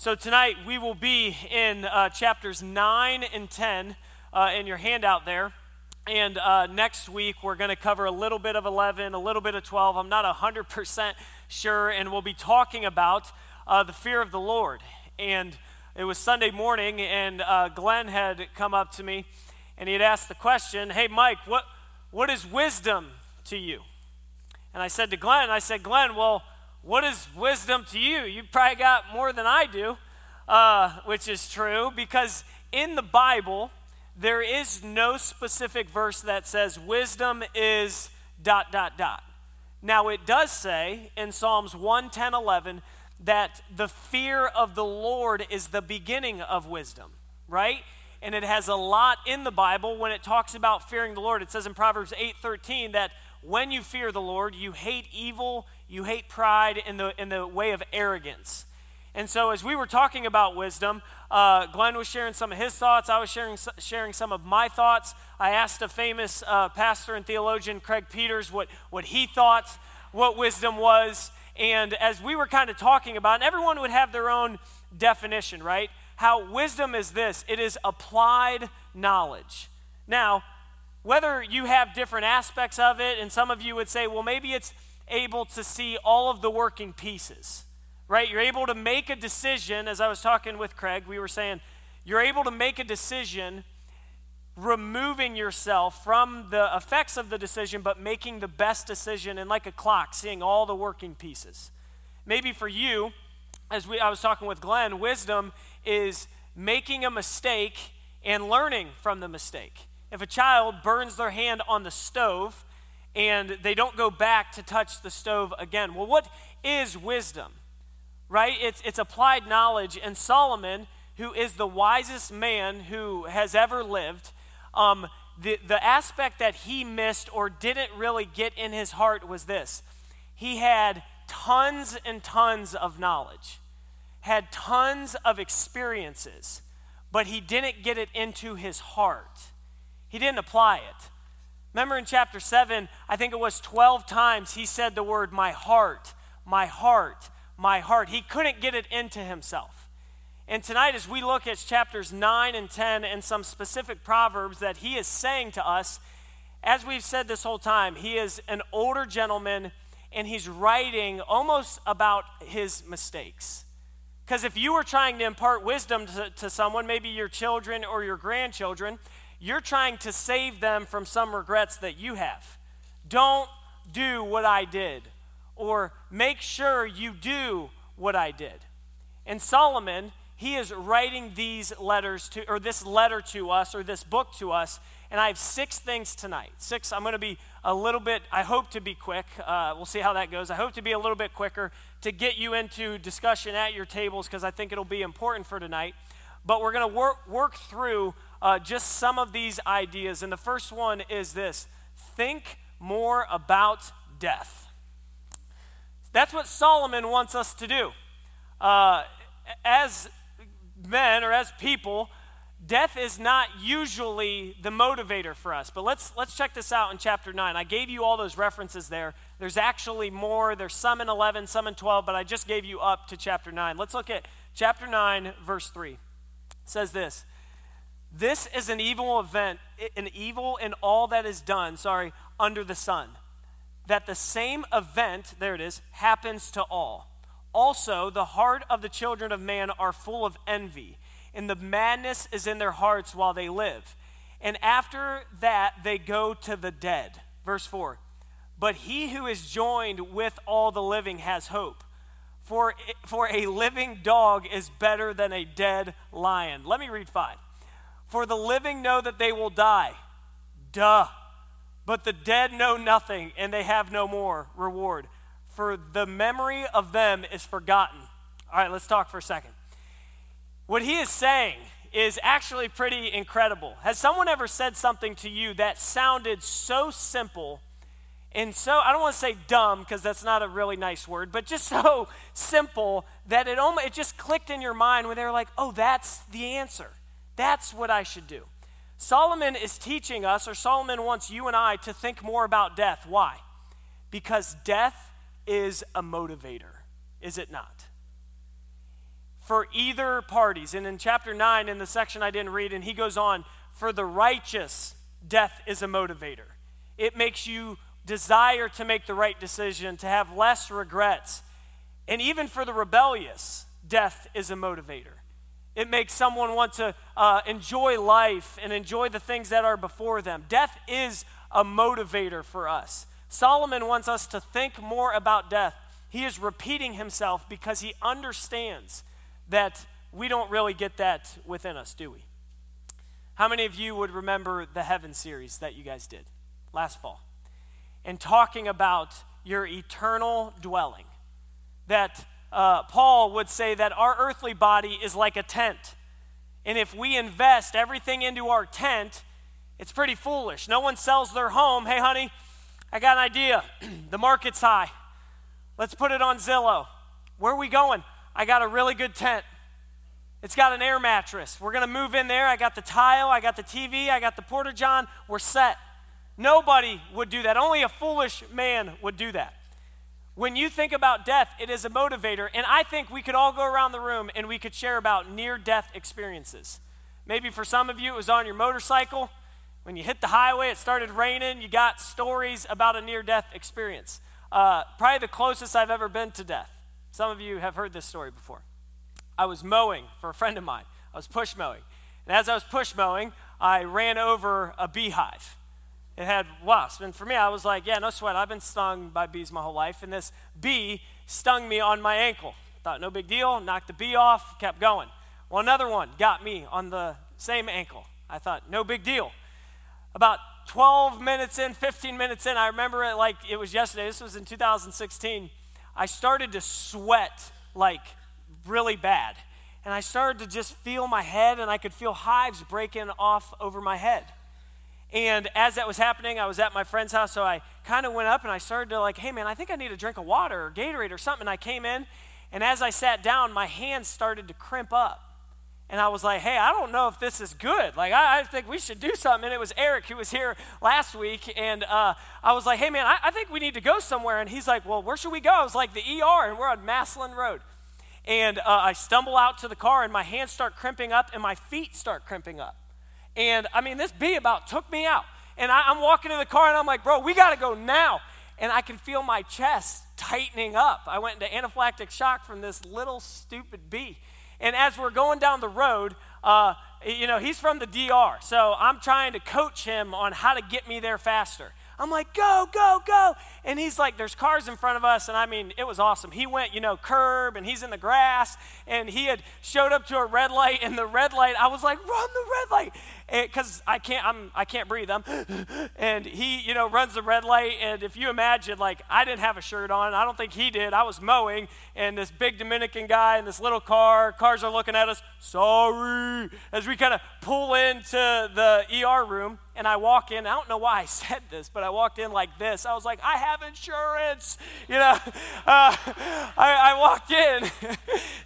So tonight we will be in uh, chapters 9 and 10 uh, in your handout there. And uh, next week we're going to cover a little bit of 11, a little bit of 12. I'm not 100% sure. And we'll be talking about uh, the fear of the Lord. And it was Sunday morning, and uh, Glenn had come up to me and he had asked the question Hey, Mike, what, what is wisdom to you? And I said to Glenn, I said, Glenn, well, what is wisdom to you? You probably got more than I do, uh, which is true, because in the Bible, there is no specific verse that says wisdom is dot, dot, dot. Now, it does say in Psalms 1 10, 11 that the fear of the Lord is the beginning of wisdom, right? And it has a lot in the Bible when it talks about fearing the Lord. It says in Proverbs 8 13 that when you fear the Lord, you hate evil, you hate pride in the, in the way of arrogance. And so, as we were talking about wisdom, uh, Glenn was sharing some of his thoughts. I was sharing, sharing some of my thoughts. I asked a famous uh, pastor and theologian, Craig Peters, what, what he thought what wisdom was. And as we were kind of talking about, and everyone would have their own definition, right? How wisdom is this it is applied knowledge. Now, whether you have different aspects of it, and some of you would say, well, maybe it's able to see all of the working pieces, right? You're able to make a decision. As I was talking with Craig, we were saying, you're able to make a decision removing yourself from the effects of the decision, but making the best decision, and like a clock, seeing all the working pieces. Maybe for you, as we, I was talking with Glenn, wisdom is making a mistake and learning from the mistake. If a child burns their hand on the stove and they don't go back to touch the stove again, well, what is wisdom? Right? It's, it's applied knowledge. And Solomon, who is the wisest man who has ever lived, um, the, the aspect that he missed or didn't really get in his heart was this he had tons and tons of knowledge, had tons of experiences, but he didn't get it into his heart. He didn't apply it. Remember in chapter 7, I think it was 12 times he said the word, my heart, my heart, my heart. He couldn't get it into himself. And tonight, as we look at chapters 9 and 10 and some specific proverbs that he is saying to us, as we've said this whole time, he is an older gentleman and he's writing almost about his mistakes. Because if you were trying to impart wisdom to, to someone, maybe your children or your grandchildren, you're trying to save them from some regrets that you have. Don't do what I did, or make sure you do what I did. And Solomon, he is writing these letters to, or this letter to us, or this book to us. And I have six things tonight. Six, I'm going to be a little bit, I hope to be quick. Uh, we'll see how that goes. I hope to be a little bit quicker to get you into discussion at your tables because I think it'll be important for tonight. But we're going to work, work through uh, just some of these ideas. And the first one is this think more about death. That's what Solomon wants us to do. Uh, as men or as people, death is not usually the motivator for us. But let's, let's check this out in chapter 9. I gave you all those references there. There's actually more. There's some in 11, some in 12, but I just gave you up to chapter 9. Let's look at chapter 9, verse 3. It says this this is an evil event, an evil in all that is done, sorry, under the sun. That the same event, there it is, happens to all. Also, the heart of the children of man are full of envy, and the madness is in their hearts while they live. And after that, they go to the dead. Verse 4 But he who is joined with all the living has hope. For, for a living dog is better than a dead lion. Let me read 5. For the living know that they will die. Duh. But the dead know nothing, and they have no more reward. For the memory of them is forgotten. All right, let's talk for a second. What he is saying is actually pretty incredible. Has someone ever said something to you that sounded so simple and so, I don't want to say dumb because that's not a really nice word, but just so simple that it, almost, it just clicked in your mind when they were like, oh, that's the answer. That's what I should do. Solomon is teaching us, or Solomon wants you and I to think more about death. Why? Because death is a motivator, is it not? for either parties. And in chapter 9, in the section I didn't read, and he goes on, for the righteous, death is a motivator. It makes you desire to make the right decision, to have less regrets. And even for the rebellious, death is a motivator. It makes someone want to uh, enjoy life and enjoy the things that are before them. Death is a motivator for us. Solomon wants us to think more about death. He is repeating himself because he understands that we don't really get that within us, do we? How many of you would remember the Heaven series that you guys did last fall? And talking about your eternal dwelling. That uh, Paul would say that our earthly body is like a tent. And if we invest everything into our tent, it's pretty foolish. No one sells their home. Hey, honey, I got an idea. the market's high. Let's put it on Zillow. Where are we going? I got a really good tent. It's got an air mattress. We're going to move in there. I got the tile, I got the TV, I got the Porta John. We're set. Nobody would do that. Only a foolish man would do that. When you think about death, it is a motivator. And I think we could all go around the room and we could share about near death experiences. Maybe for some of you, it was on your motorcycle. When you hit the highway, it started raining. You got stories about a near death experience. Uh, probably the closest I've ever been to death. Some of you have heard this story before. I was mowing for a friend of mine. I was push mowing. And as I was push mowing, I ran over a beehive. It had wasps. And for me, I was like, yeah, no sweat. I've been stung by bees my whole life. And this bee stung me on my ankle. Thought, no big deal. Knocked the bee off, kept going. Well, another one got me on the same ankle. I thought, no big deal. About 12 minutes in, 15 minutes in, I remember it like it was yesterday. This was in 2016. I started to sweat like really bad. And I started to just feel my head, and I could feel hives breaking off over my head. And as that was happening, I was at my friend's house, so I kind of went up and I started to, like, hey man, I think I need a drink of water or Gatorade or something. And I came in, and as I sat down, my hands started to crimp up. And I was like, hey, I don't know if this is good. Like, I, I think we should do something. And it was Eric who was here last week. And uh, I was like, hey, man, I, I, think we need to go somewhere. And he's like, well, where should we go? I was like, the ER. And we're on Maslin Road. And uh, I stumble out to the car, and my hands start crimping up, and my feet start crimping up. And I mean, this bee about took me out. And I, I'm walking in the car, and I'm like, bro, we got to go now. And I can feel my chest tightening up. I went into anaphylactic shock from this little stupid bee. And as we're going down the road, uh, you know, he's from the DR. So I'm trying to coach him on how to get me there faster. I'm like, go, go, go. And he's like, there's cars in front of us. And I mean, it was awesome. He went, you know, curb and he's in the grass. And he had showed up to a red light. And the red light, I was like, run the red light. Because I can't, I'm, I can't breathe. I'm, and he, you know, runs the red light. And if you imagine, like, I didn't have a shirt on. I don't think he did. I was mowing. And this big Dominican guy in this little car, cars are looking at us, sorry, as we kind of pull into the ER room and I walk in. I don't know why I said this, but I walked in like this. I was like, I have insurance. You know, uh, I, I, walked in.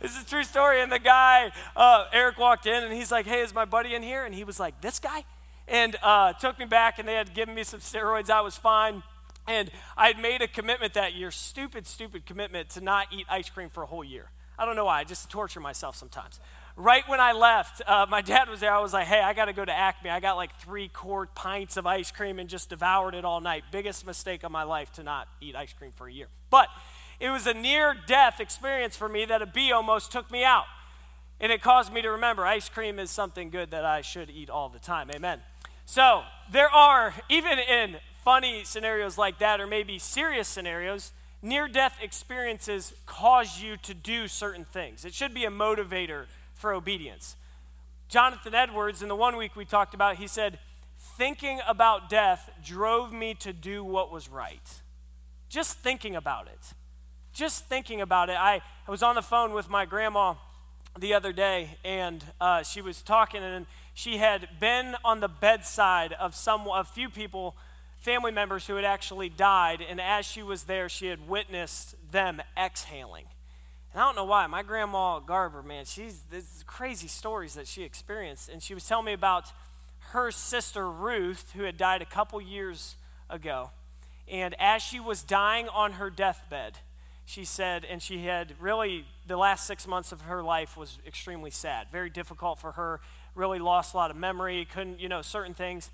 this is a true story. And the guy, uh, Eric, walked in and he's like, Hey, is my buddy in here? And he was like, This guy? And uh, took me back and they had given me some steroids. I was fine. And I had made a commitment that year, stupid, stupid commitment to not eat ice cream for a whole year. I don't know why. I just torture myself sometimes right when I left, uh, my dad was there. I was like, hey, I got to go to Acme. I got like three quart pints of ice cream and just devoured it all night. Biggest mistake of my life to not eat ice cream for a year. But it was a near death experience for me that a bee almost took me out. And it caused me to remember ice cream is something good that I should eat all the time. Amen. So there are, even in funny scenarios like that, or maybe serious scenarios, near death experiences cause you to do certain things. It should be a motivator for obedience. Jonathan Edwards, in the one week we talked about, he said, Thinking about death drove me to do what was right. Just thinking about it. Just thinking about it. I, I was on the phone with my grandma the other day, and uh, she was talking, and she had been on the bedside of some, a few people, family members who had actually died, and as she was there, she had witnessed them exhaling. And I don't know why. My grandma Garber, man, she's there's crazy stories that she experienced. And she was telling me about her sister Ruth, who had died a couple years ago. And as she was dying on her deathbed, she said, and she had really, the last six months of her life was extremely sad, very difficult for her, really lost a lot of memory, couldn't, you know, certain things.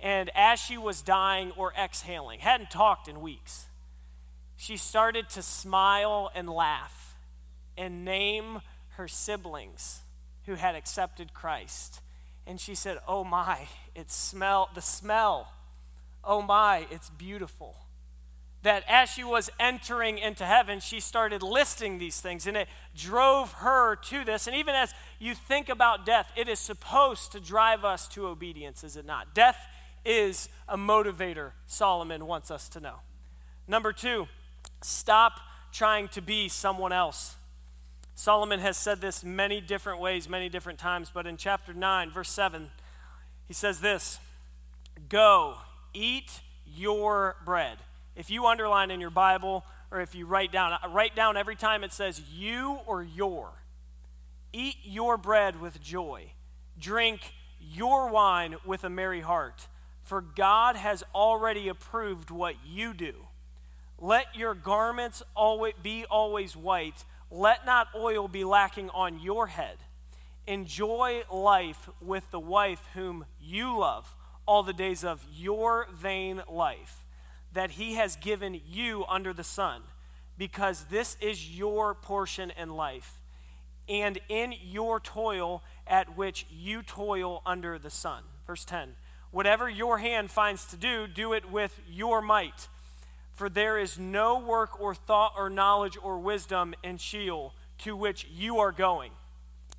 And as she was dying or exhaling, hadn't talked in weeks, she started to smile and laugh and name her siblings who had accepted Christ. And she said, Oh my, it smell the smell. Oh my, it's beautiful that as she was entering into heaven, she started listing these things, and it drove her to this. And even as you think about death, it is supposed to drive us to obedience, is it not? Death is a motivator, Solomon wants us to know. Number two, stop trying to be someone else. Solomon has said this many different ways, many different times, but in chapter 9, verse 7, he says this Go, eat your bread if you underline in your Bible or if you write down, write down every time it says you or your. Eat your bread with joy. Drink your wine with a merry heart, for God has already approved what you do. Let your garments always be always white. Let not oil be lacking on your head. Enjoy life with the wife whom you love all the days of your vain life that he has given you under the sun, because this is your portion in life, and in your toil at which you toil under the sun. Verse 10 Whatever your hand finds to do, do it with your might. For there is no work or thought or knowledge or wisdom in Sheol to which you are going.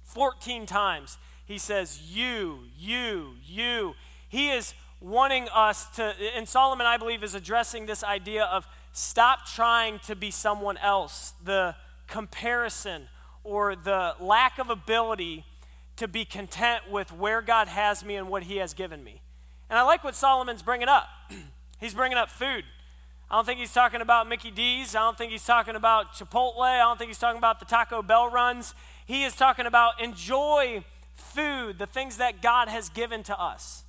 14 times he says, You, you, you. He is wanting us to, and Solomon, I believe, is addressing this idea of stop trying to be someone else, the comparison or the lack of ability to be content with where God has me and what He has given me. And I like what Solomon's bringing up. he's bringing up food. I don't think he's talking about Mickey D's. I don't think he's talking about Chipotle. I don't think he's talking about the Taco Bell runs. He is talking about enjoy food, the things that God has given to us.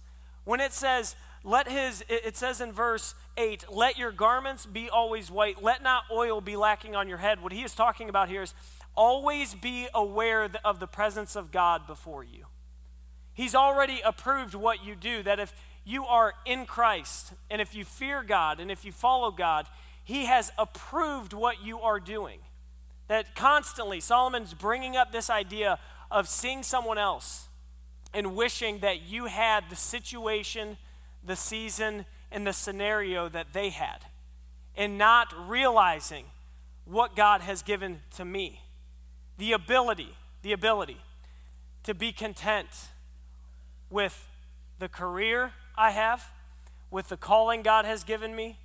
When it says, let his, it says in verse 8, let your garments be always white, let not oil be lacking on your head. What he is talking about here is always be aware of the presence of God before you. He's already approved what you do, that if you are in Christ, and if you fear God, and if you follow God, he has approved what you are doing. That constantly, Solomon's bringing up this idea of seeing someone else and wishing that you had the situation, the season, and the scenario that they had, and not realizing what God has given to me. The ability, the ability to be content with the career I have, with the calling God has given me,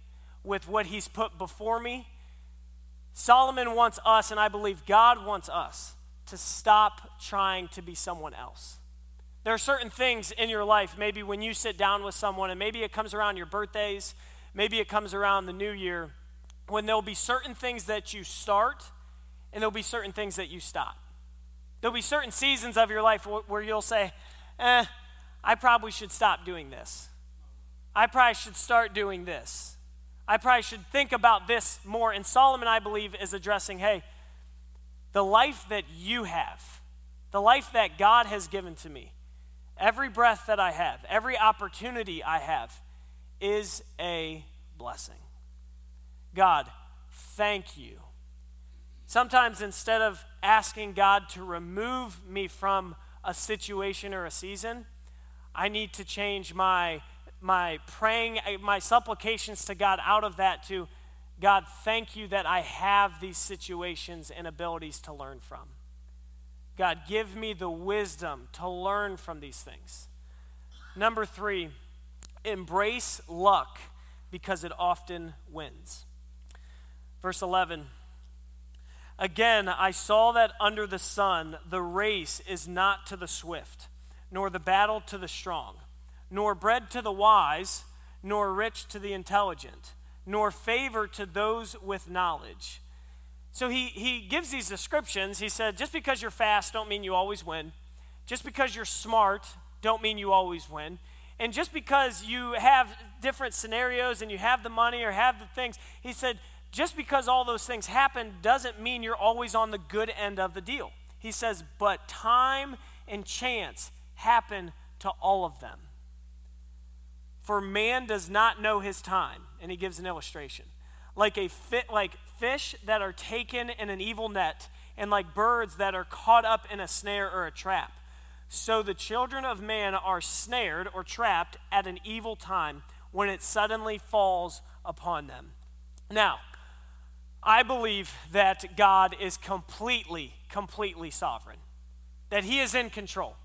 with what He's put before me. Solomon wants us, and I believe God wants us, to stop trying to be someone else. There are certain things in your life, maybe when you sit down with someone, and maybe it comes around your birthdays, maybe it comes around the new year, when there'll be certain things that you start and there'll be certain things that you stop. There'll be certain seasons of your life where you'll say, eh, I probably should stop doing this. I probably should start doing this. I probably should think about this more. And Solomon, I believe, is addressing hey, the life that you have, the life that God has given to me, Every breath that I have, every opportunity I have is a blessing. God, thank you. Sometimes instead of asking God to remove me from a situation or a season, I need to change my my praying, eh, my supplications to God out of that to God, thank you that I have these situations and abilities to learn from. God, give me the wisdom to learn from these things. Number three, embrace luck because it often wins. Verse 11 Again, I saw that under the sun the race is not to the swift, nor the battle to the strong, nor bread to the wise, nor rich to the intelligent, nor favor to those with knowledge so he, he gives these descriptions. He said, just because you're fast don't mean you always win. Just because you're smart don't mean you always win. And just because you have different scenarios and you have the money or have the things, he said, just because all those things happen doesn't mean you're always on the good end of the deal. He says, but time and chance happen to all of them. For man does not know his time. And he gives an illustration. Like a fit like fish that are taken in an evil net, and like birds that are caught up in a snare or a trap. So the children of man are snared or trapped at an evil time when it suddenly falls upon them. Now, I believe that God is completely, completely sovereign, that He is in control.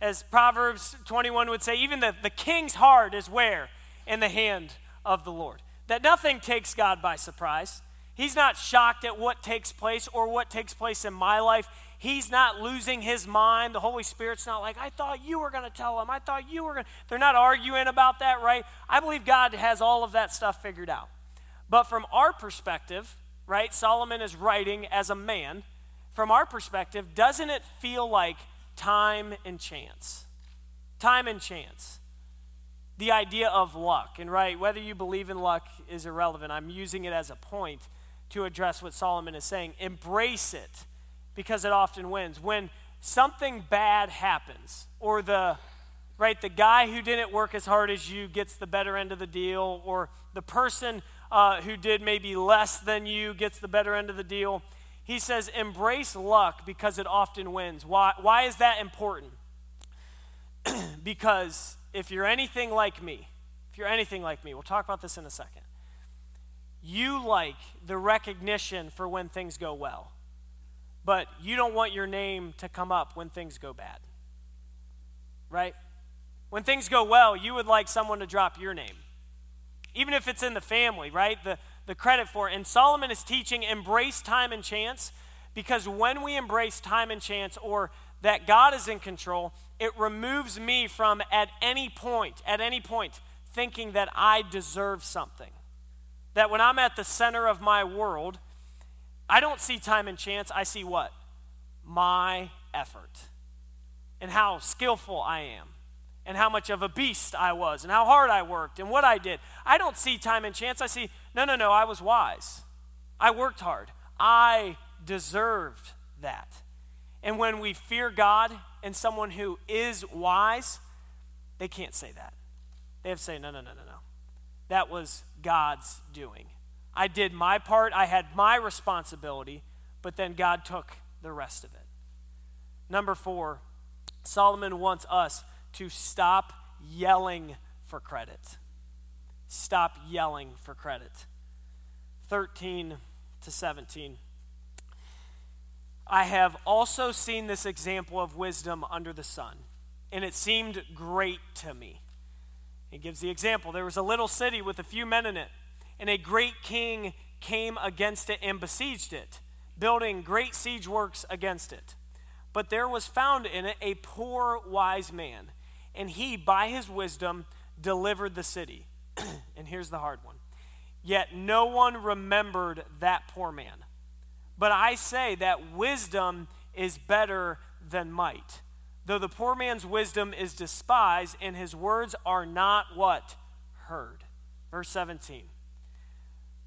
As Proverbs 21 would say, even the, the king's heart is where? In the hand of the Lord. That nothing takes God by surprise. He's not shocked at what takes place or what takes place in my life. He's not losing his mind. The Holy Spirit's not like, I thought you were going to tell him. I thought you were going to. They're not arguing about that, right? I believe God has all of that stuff figured out. But from our perspective, right, Solomon is writing as a man. From our perspective, doesn't it feel like time and chance? Time and chance. The idea of luck, and right, whether you believe in luck is irrelevant. I'm using it as a point to address what Solomon is saying. Embrace it because it often wins. When something bad happens, or the right, the guy who didn't work as hard as you gets the better end of the deal, or the person uh, who did maybe less than you gets the better end of the deal. He says, embrace luck because it often wins. Why, why is that important? because if you're anything like me, if you're anything like me, we'll talk about this in a second. You like the recognition for when things go well, but you don't want your name to come up when things go bad. Right? When things go well, you would like someone to drop your name even if it's in the family, right? The, the credit for it. And Solomon is teaching embrace time and chance because when we embrace time and chance or that God is in control, it removes me from at any point, at any point, thinking that I deserve something. That when I'm at the center of my world, I don't see time and chance, I see what? My effort and how skillful I am and how much of a beast I was and how hard I worked and what I did. I don't see time and chance. I see, no, no, no, I was wise. I worked hard. I deserved that. And when we fear God and someone who is wise, they can't say that. They have to say, no, no, no, no, no. That was God's doing. I did my part, I had my responsibility, but then God took the rest of it. Number four, Solomon wants us to stop yelling for credit. Stop yelling for credit. 13 to 17. I have also seen this example of wisdom under the sun, and it seemed great to me. He gives the example there was a little city with a few men in it, and a great king came against it and besieged it, building great siege works against it. But there was found in it a poor wise man and he, by his wisdom, delivered the city. and here's the hard one. Yet no one remembered that poor man. But I say that wisdom is better than might. Though the poor man's wisdom is despised, and his words are not what? Heard. Verse 17.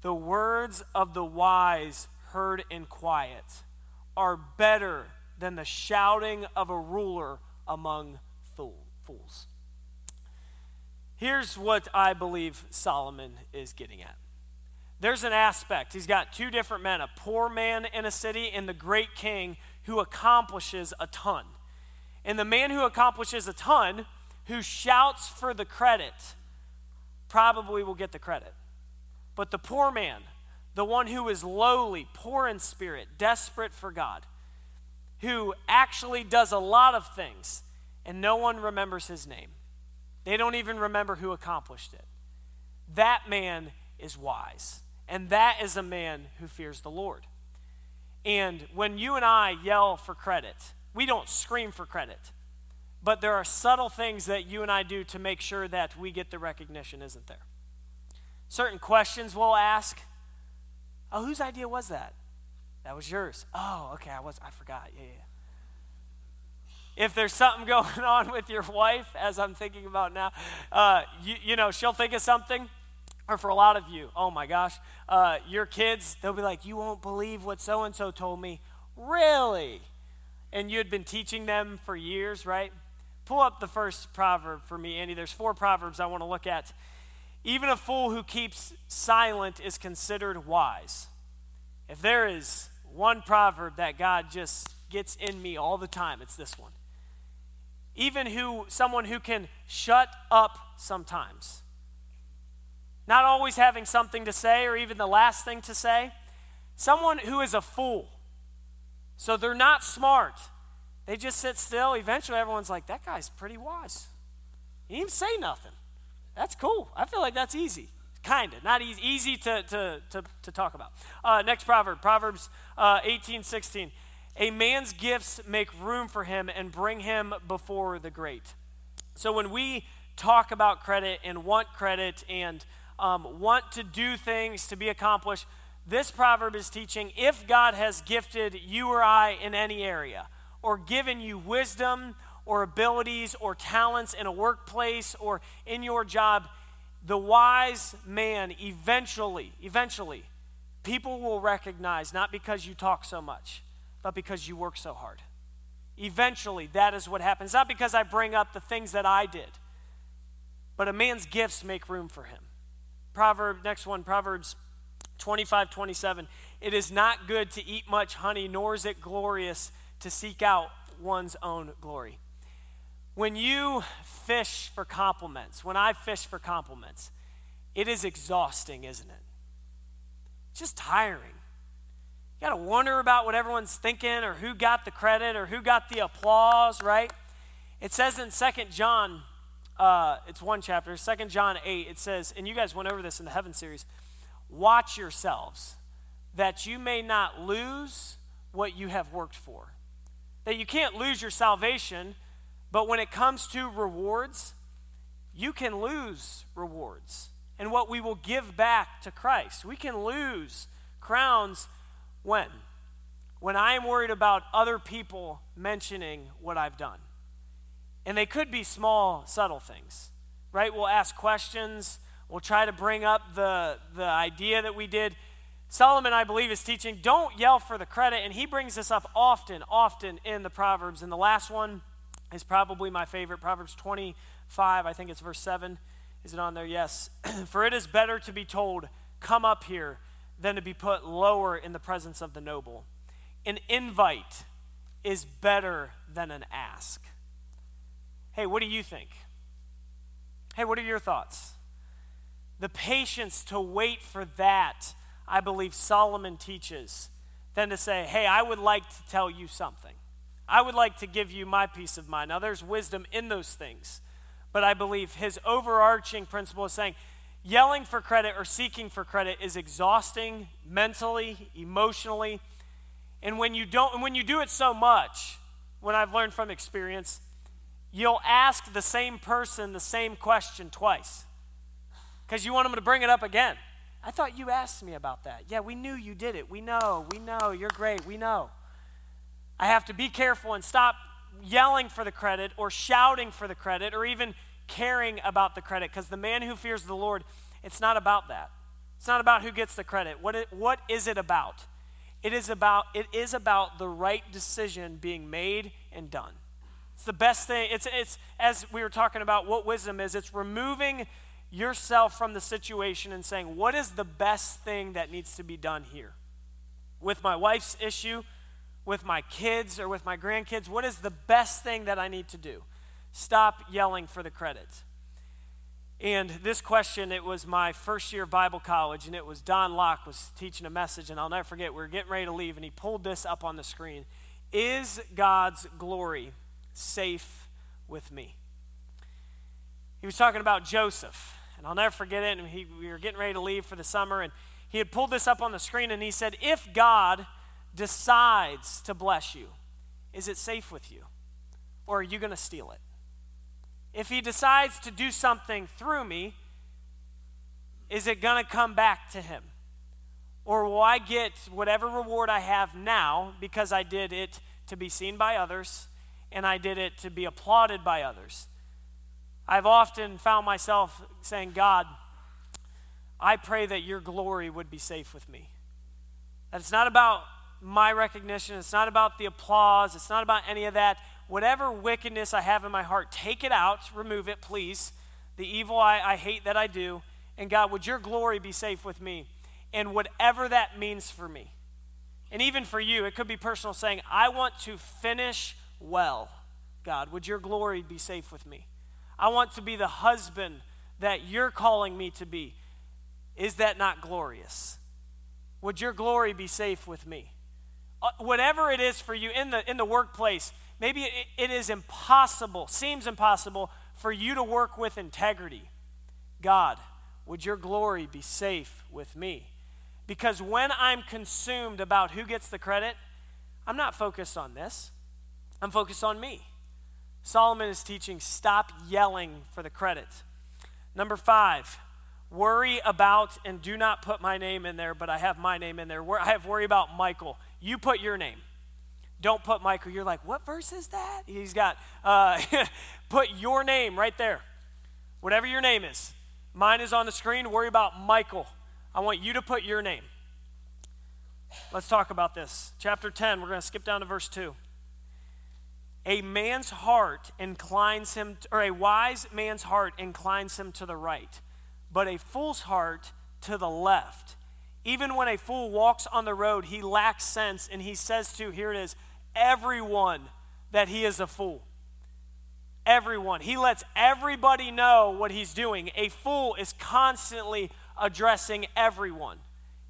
The words of the wise heard in quiet are better than the shouting of a ruler among fools. Here's what I believe Solomon is getting at. There's an aspect. He's got two different men a poor man in a city and the great king who accomplishes a ton. And the man who accomplishes a ton, who shouts for the credit, probably will get the credit. But the poor man, the one who is lowly, poor in spirit, desperate for God, who actually does a lot of things, and no one remembers his name. They don't even remember who accomplished it. That man is wise, and that is a man who fears the Lord. And when you and I yell for credit, we don't scream for credit, but there are subtle things that you and I do to make sure that we get the recognition, isn't there? Certain questions we'll ask. Oh, whose idea was that? That was yours. Oh, okay, I was I forgot. Yeah, yeah if there's something going on with your wife, as I'm thinking about now, uh, you, you know, she'll think of something or for a lot of you, oh my gosh, uh, your kids, they'll be like, You won't believe what so and so told me. Really? And you had been teaching them for years, right? Pull up the first proverb for me, Andy. There's four proverbs I want to look at. Even a fool who keeps silent is considered wise. If there is one proverb that God just gets in me all the time, it's this one. Even who someone who can shut up sometimes not always having something to say or even the last thing to say. Someone who is a fool. So they're not smart. They just sit still. Eventually, everyone's like, that guy's pretty wise. He didn't say nothing. That's cool. I feel like that's easy. Kind of. Not easy, easy to, to, to, to talk about. Uh, next proverb, Proverbs uh, 18, 16. A man's gifts make room for him and bring him before the great. So when we talk about credit and want credit and um, want to do things to be accomplished, this proverb is teaching if God has gifted you or I in any area, or given you wisdom or abilities or talents in a workplace or in your job, the wise man eventually, eventually, people will recognize not because you talk so much, but because you work so hard. Eventually, that is what happens. Not because I bring up the things that I did, but a man's gifts make room for him. Proverb, next one, Proverbs 25, 27. It is not good to eat much honey, nor is it glorious to seek out one's own glory. When you fish for compliments, when I fish for compliments, it is exhausting, isn't it? just tiring. You got to wonder about what everyone's thinking or who got the credit or who got the applause, right? It says in Second John uh, it's one chapter, Second John 8, it says, and you guys went over this in the Heaven series watch yourselves that you may not lose what you have worked for. That you can't lose your salvation, but when it comes to rewards, you can lose rewards and what we will give back to Christ. We can lose crowns when? When I am worried about other people mentioning what I've done. And they could be small, subtle things, right? We'll ask questions, we'll try to bring up the, the idea that we did. Solomon, I believe, is teaching don't yell for the credit, and he brings this up often, often in the Proverbs. And the last one is probably my favorite Proverbs 25, I think it's verse 7. Is it on there? Yes. for it is better to be told, Come up here, than to be put lower in the presence of the noble. An invite is better than an ask. Hey, what do you think? Hey, what are your thoughts? The patience to wait for that, I believe Solomon teaches, than to say, hey, I would like to tell you something. I would like to give you my peace of mind. Now, there's wisdom in those things, but I believe his overarching principle is saying, yelling for credit or seeking for credit is exhausting mentally, emotionally. And when you don't, and when you do it so much, when I've learned from experience, you'll ask the same person the same question twice because you want them to bring it up again. I thought you asked me about that. Yeah, we knew you did it. We know. We know. You're great. We know. I have to be careful and stop yelling for the credit or shouting for the credit or even caring about the credit because the man who fears the Lord, it's not about that. It's not about who gets the credit. What, it, what is it about? It is about it is about the right decision being made and done. It's the best thing. It's, it's, as we were talking about what wisdom is, it's removing yourself from the situation and saying, what is the best thing that needs to be done here? With my wife's issue, with my kids, or with my grandkids, what is the best thing that I need to do? Stop yelling for the credit. And this question, it was my first year of Bible college, and it was Don Locke was teaching a message, and I'll never forget, we were getting ready to leave, and he pulled this up on the screen. Is God's glory safe with me. He was talking about Joseph, and I'll never forget it. And he, we were getting ready to leave for the summer, and he had pulled this up on the screen, and he said, If God decides to bless you, is it safe with you? Or are you going to steal it? If he decides to do something through me, is it going to come back to him? Or will I get whatever reward I have now because I did it to be seen by others and I did it to be applauded by others. I've often found myself saying, God, I pray that your glory would be safe with me. That it's not about my recognition, it's not about the applause, it's not about any of that. Whatever wickedness I have in my heart, take it out, remove it, please. The evil I, I hate that I do. And God, would your glory be safe with me? And whatever that means for me. And even for you, it could be personal saying, I want to finish well. God, would your glory be safe with me? I want to be the husband that you're calling me to be. Is that not glorious? Would your glory be safe with me? Uh, whatever it is for you in the, in the workplace, maybe it, it is impossible, seems impossible for you to work with integrity. God, would your glory be safe with me? Because when I'm consumed about who gets the credit, I'm not focused on this. I'm focused on me. Solomon is teaching stop yelling for the credit. Number five, worry about and do not put my name in there, but I have my name in there. I have worry about Michael. You put your name. Don't put Michael. You're like, what verse is that? He's got, uh, put your name right there. Whatever your name is. Mine is on the screen. Worry about Michael. I want you to put your name. Let's talk about this. Chapter 10, we're going to skip down to verse 2. A man's heart inclines him, to, or a wise man's heart inclines him to the right, but a fool's heart to the left. Even when a fool walks on the road, he lacks sense, and he says to, here it is, everyone that he is a fool. Everyone. He lets everybody know what he's doing. A fool is constantly addressing everyone.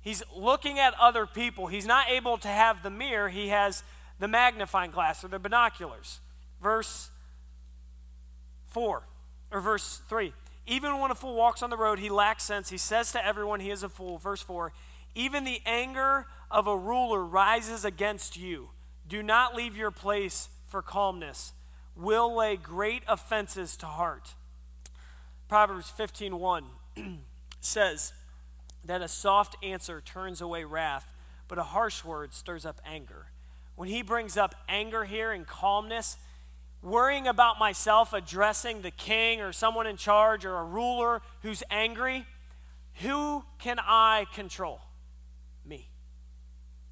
He's looking at other people. He's not able to have the mirror, he has the magnifying glass or the binoculars. Verse 4 or verse 3. Even when a fool walks on the road, he lacks sense. He says to everyone he is a fool. Verse 4 Even the anger of a ruler rises against you. Do not leave your place for calmness. Will lay great offenses to heart. Proverbs 15:1 says that a soft answer turns away wrath, but a harsh word stirs up anger. When he brings up anger here and calmness, worrying about myself addressing the king or someone in charge or a ruler who's angry, who can I control? Me.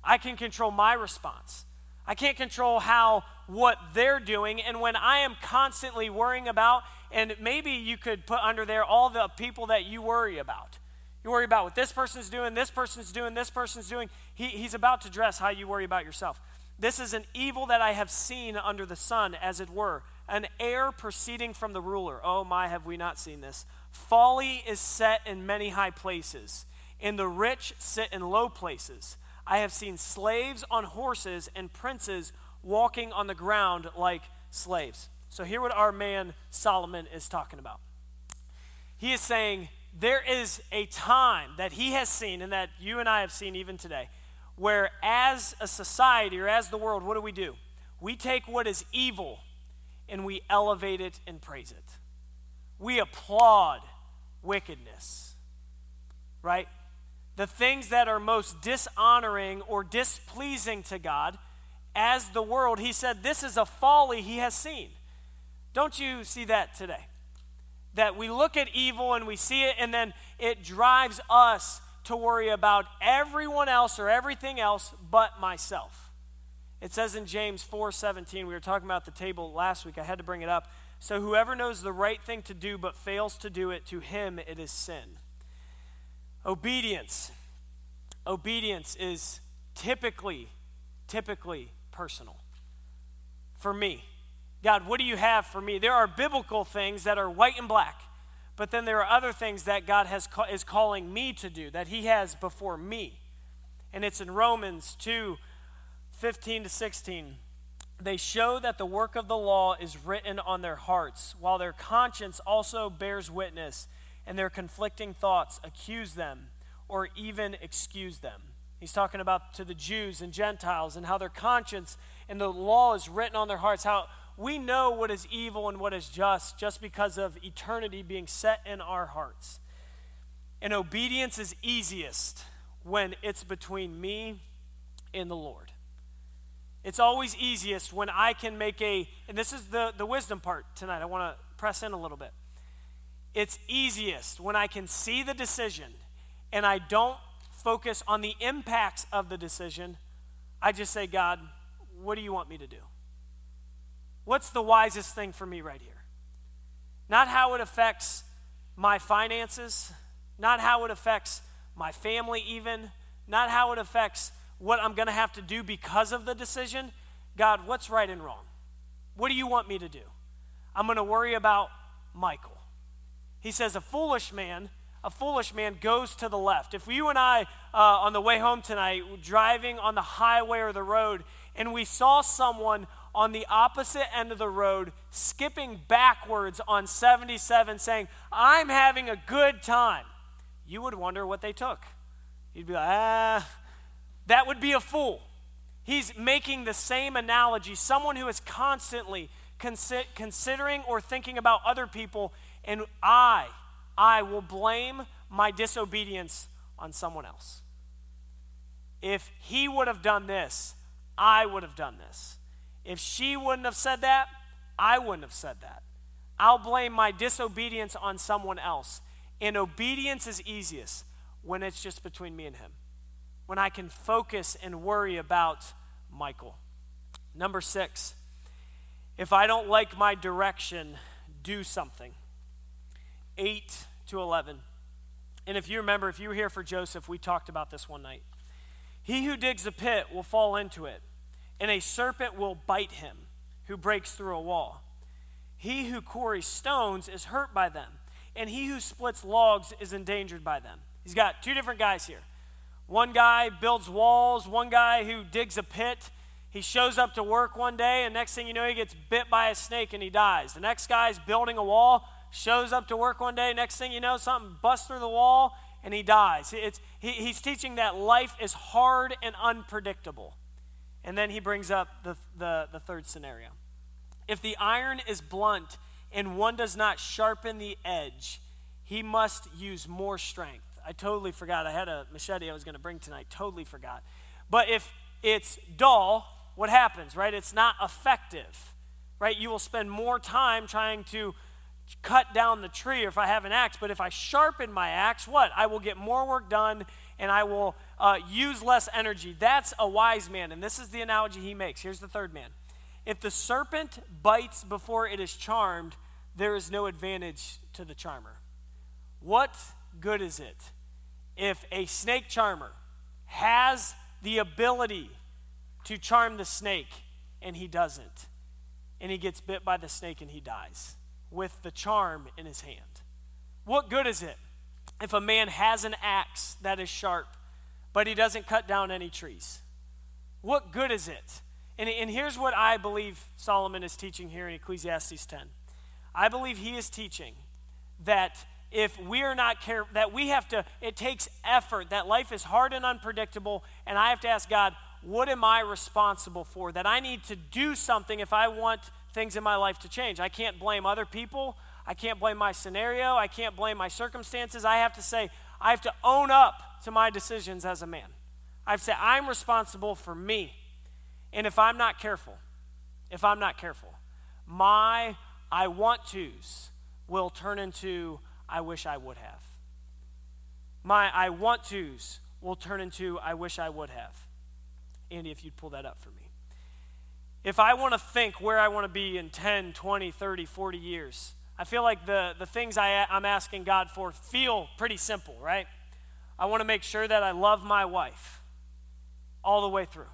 I can control my response. I can't control how what they're doing. And when I am constantly worrying about, and maybe you could put under there all the people that you worry about. You worry about what this person's doing, this person's doing, this person's doing. He, he's about to dress how you worry about yourself. This is an evil that I have seen under the sun, as it were, an heir proceeding from the ruler. Oh my, have we not seen this? Folly is set in many high places, and the rich sit in low places. I have seen slaves on horses and princes walking on the ground like slaves. So, hear what our man Solomon is talking about. He is saying, There is a time that he has seen, and that you and I have seen even today, where as a society or as the world, what do we do? We take what is evil and we elevate it and praise it. We applaud wickedness, right? The things that are most dishonoring or displeasing to God, as the world, he said, this is a folly he has seen. Don't you see that today? That we look at evil and we see it, and then it drives us to worry about everyone else or everything else but myself. It says in James 4:17, we were talking about the table last week. I had to bring it up. So whoever knows the right thing to do but fails to do it, to him it is sin. Obedience. Obedience is typically typically personal. For me, God, what do you have for me? There are biblical things that are white and black. But then there are other things that God has, is calling me to do, that He has before me. And it's in Romans 2 15 to 16. They show that the work of the law is written on their hearts, while their conscience also bears witness, and their conflicting thoughts accuse them or even excuse them. He's talking about to the Jews and Gentiles and how their conscience and the law is written on their hearts, how we know what is evil and what is just just because of eternity being set in our hearts. And obedience is easiest when it's between me and the Lord. It's always easiest when I can make a, and this is the, the wisdom part tonight. I want to press in a little bit. It's easiest when I can see the decision and I don't focus on the impacts of the decision, I just say, God, what do you want me to do? What's the wisest thing for me right here? Not how it affects my finances, not how it affects my family, even, not how it affects what I'm going to have to do because of the decision. God, what's right and wrong? What do you want me to do? I'm going to worry about Michael. He says, A foolish man, a foolish man goes to the left. If you and I, uh, on the way home tonight, driving on the highway or the road, and we saw someone on the opposite end of the road skipping backwards on 77 saying, I'm having a good time, you would wonder what they took. You'd be like, ah, that would be a fool. He's making the same analogy. Someone who is constantly consi- considering or thinking about other people, and I, I will blame my disobedience on someone else. If he would have done this, I would have done this. If she wouldn't have said that, I wouldn't have said that. I'll blame my disobedience on someone else. And obedience is easiest when it's just between me and him. When I can focus and worry about Michael. Number six, if I don't like my direction, do something. 8 to 11. And if you remember, if you were here for Joseph, we talked about this one night. He who digs a pit will fall into it, and a serpent will bite him who breaks through a wall. He who quarries stones is hurt by them, and he who splits logs is endangered by them. He's got two different guys here. One guy builds walls, one guy who digs a pit. He shows up to work one day, and next thing you know, he gets bit by a snake and he dies. The next guy's building a wall, shows up to work one day, next thing you know, something busts through the wall and he dies. It's, he, he's teaching that life is hard and unpredictable. And then he brings up the, the, the third scenario. If the iron is blunt and one does not sharpen the edge, he must use more strength. I totally forgot. I had a machete I was going to bring tonight. Totally forgot. But if it's dull, what happens, right? It's not effective, right? You will spend more time trying to cut down the tree if I have an axe. But if I sharpen my axe, what? I will get more work done and I will uh, use less energy. That's a wise man. And this is the analogy he makes. Here's the third man. If the serpent bites before it is charmed, there is no advantage to the charmer. What good is it if a snake charmer has the ability to charm the snake and he doesn't? And he gets bit by the snake and he dies with the charm in his hand. What good is it if a man has an axe that is sharp, but he doesn't cut down any trees? What good is it? And, and here's what I believe Solomon is teaching here in Ecclesiastes 10. I believe he is teaching that if we're not careful, that we have to, it takes effort, that life is hard and unpredictable, and I have to ask God, what am I responsible for? That I need to do something if I want things in my life to change. I can't blame other people. I can't blame my scenario. I can't blame my circumstances. I have to say, I have to own up to my decisions as a man. I have to say, I'm responsible for me. And if I'm not careful, if I'm not careful, my I want to's will turn into I wish I would have. My I want to's will turn into I wish I would have. Andy, if you'd pull that up for me. If I want to think where I want to be in 10, 20, 30, 40 years, I feel like the, the things I, I'm asking God for feel pretty simple, right? I want to make sure that I love my wife all the way through.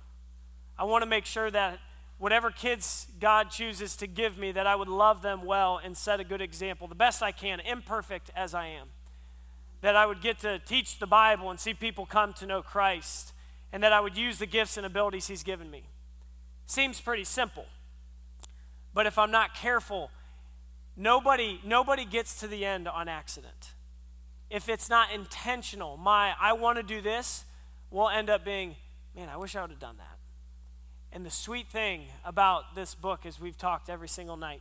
I want to make sure that whatever kids God chooses to give me, that I would love them well and set a good example, the best I can, imperfect as I am. That I would get to teach the Bible and see people come to know Christ, and that I would use the gifts and abilities He's given me. Seems pretty simple. But if I'm not careful, nobody, nobody gets to the end on accident. If it's not intentional, my I want to do this will end up being, man, I wish I would have done that. And the sweet thing about this book, as we've talked every single night,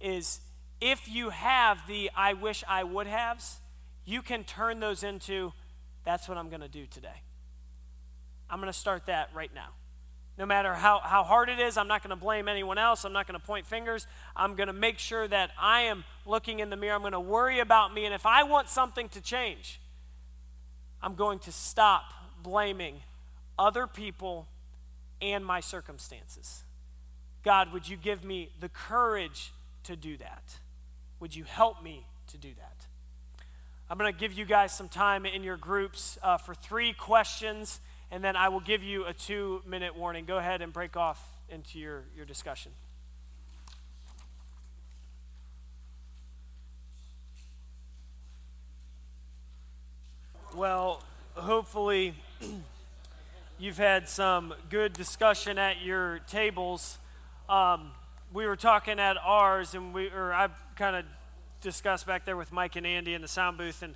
is if you have the I wish I would haves, you can turn those into that's what I'm going to do today. I'm going to start that right now. No matter how, how hard it is, I'm not going to blame anyone else. I'm not going to point fingers. I'm going to make sure that I am looking in the mirror. I'm going to worry about me. And if I want something to change, I'm going to stop blaming other people and my circumstances. God, would you give me the courage to do that? Would you help me to do that? I'm going to give you guys some time in your groups uh, for three questions, and then I will give you a two minute warning. Go ahead and break off into your, your discussion. Well, hopefully, you've had some good discussion at your tables. Um, we were talking at ours, and we, or I kind of discussed back there with Mike and Andy in the sound booth, and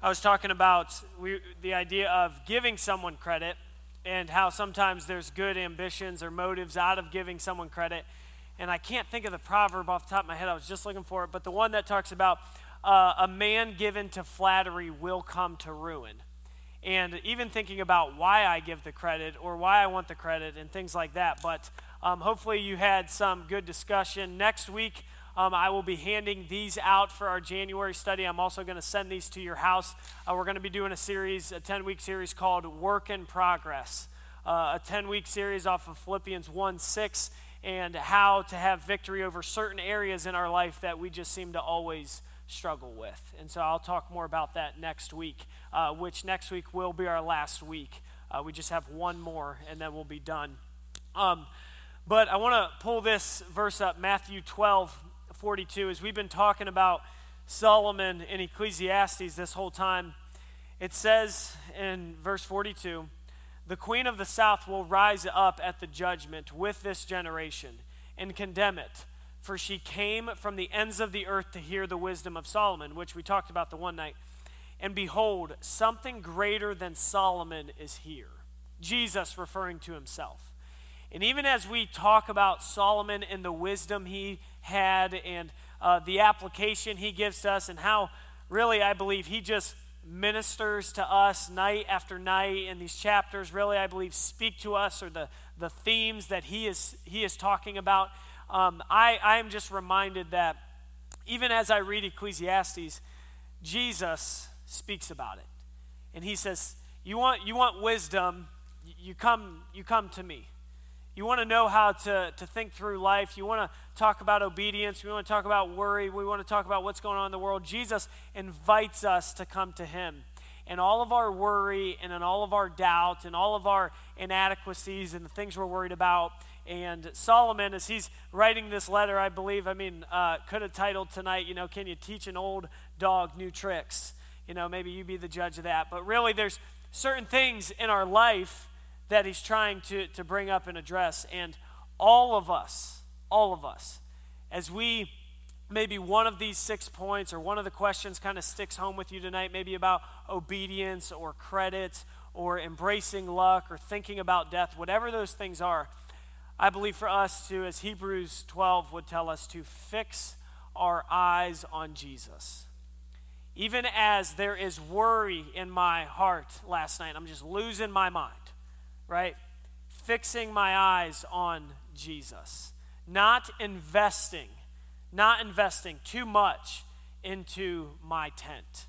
I was talking about we, the idea of giving someone credit and how sometimes there's good ambitions or motives out of giving someone credit. And I can't think of the proverb off the top of my head. I was just looking for it, but the one that talks about uh, a man given to flattery will come to ruin. And even thinking about why I give the credit or why I want the credit and things like that. But um, hopefully, you had some good discussion. Next week, um, I will be handing these out for our January study. I'm also going to send these to your house. Uh, we're going to be doing a series, a 10 week series called Work in Progress, uh, a 10 week series off of Philippians 1 6 and how to have victory over certain areas in our life that we just seem to always struggle with. And so I'll talk more about that next week, uh, which next week will be our last week. Uh, we just have one more and then we'll be done. Um, but I want to pull this verse up, Matthew 12, 42, as we've been talking about Solomon in Ecclesiastes this whole time, it says in verse 42 The queen of the south will rise up at the judgment with this generation and condemn it, for she came from the ends of the earth to hear the wisdom of Solomon, which we talked about the one night. And behold, something greater than Solomon is here. Jesus referring to himself. And even as we talk about Solomon and the wisdom he had and uh, the application he gives to us and how really I believe he just ministers to us night after night and these chapters really I believe speak to us or the, the themes that he is, he is talking about. Um, I, I am just reminded that even as I read Ecclesiastes, Jesus speaks about it. And he says, You want, you want wisdom, you come, you come to me. You want to know how to, to think through life. You want to talk about obedience. We want to talk about worry. We want to talk about what's going on in the world. Jesus invites us to come to Him. And all of our worry and in all of our doubt and all of our inadequacies and the things we're worried about. And Solomon, as he's writing this letter, I believe, I mean, uh, could have titled tonight, you know, Can You Teach an Old Dog New Tricks? You know, maybe you be the judge of that. But really, there's certain things in our life that he's trying to, to bring up and address. And all of us, all of us, as we maybe one of these six points or one of the questions kind of sticks home with you tonight, maybe about obedience or credit or embracing luck or thinking about death, whatever those things are, I believe for us to, as Hebrews 12 would tell us, to fix our eyes on Jesus. Even as there is worry in my heart last night, I'm just losing my mind right? Fixing my eyes on Jesus, not investing, not investing too much into my tent,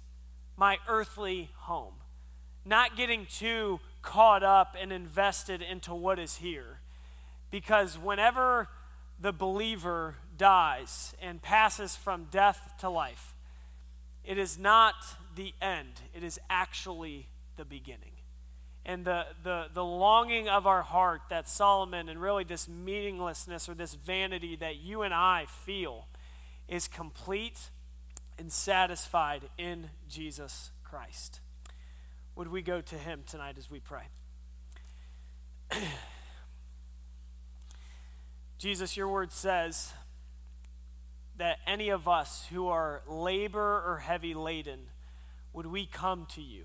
my earthly home, not getting too caught up and invested into what is here. Because whenever the believer dies and passes from death to life, it is not the end, it is actually the beginning and the, the, the longing of our heart that Solomon and really this meaninglessness or this vanity that you and I feel is complete and satisfied in Jesus Christ. Would we go to him tonight as we pray? Jesus, your word says that any of us who are labor or heavy laden, would we come to you?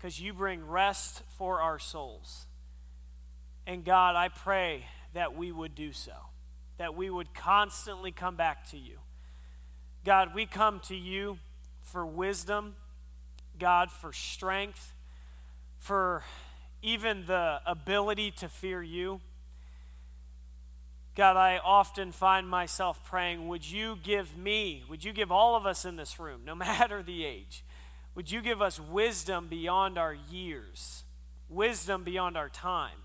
Because you bring rest for our souls. And God, I pray that we would do so, that we would constantly come back to you. God, we come to you for wisdom, God, for strength, for even the ability to fear you. God, I often find myself praying, would you give me, would you give all of us in this room, no matter the age, Would you give us wisdom beyond our years, wisdom beyond our time?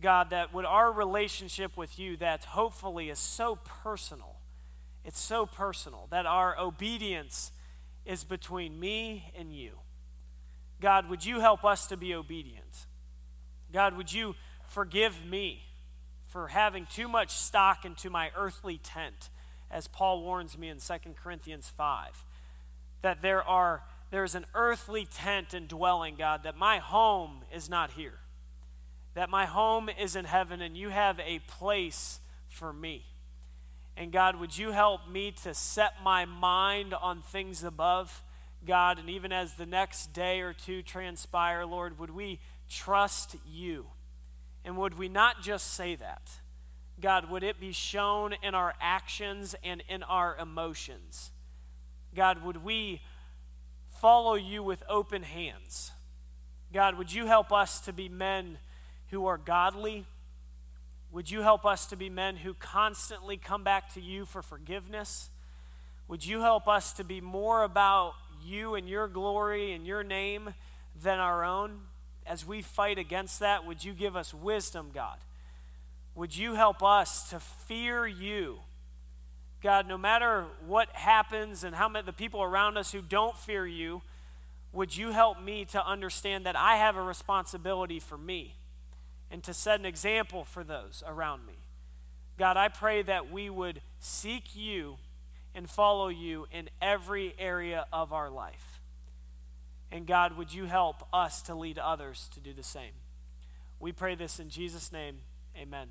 God, that would our relationship with you, that hopefully is so personal, it's so personal, that our obedience is between me and you. God, would you help us to be obedient? God, would you forgive me for having too much stock into my earthly tent, as Paul warns me in 2 Corinthians 5? That there are there's an earthly tent and dwelling, God, that my home is not here. That my home is in heaven and you have a place for me. And God, would you help me to set my mind on things above, God? And even as the next day or two transpire, Lord, would we trust you? And would we not just say that? God, would it be shown in our actions and in our emotions? God, would we follow you with open hands. God, would you help us to be men who are godly? Would you help us to be men who constantly come back to you for forgiveness? Would you help us to be more about you and your glory and your name than our own? As we fight against that, would you give us wisdom, God? Would you help us to fear you? God, no matter what happens and how many the people around us who don't fear you, would you help me to understand that I have a responsibility for me and to set an example for those around me? God, I pray that we would seek you and follow you in every area of our life. And God, would you help us to lead others to do the same? We pray this in Jesus' name. Amen.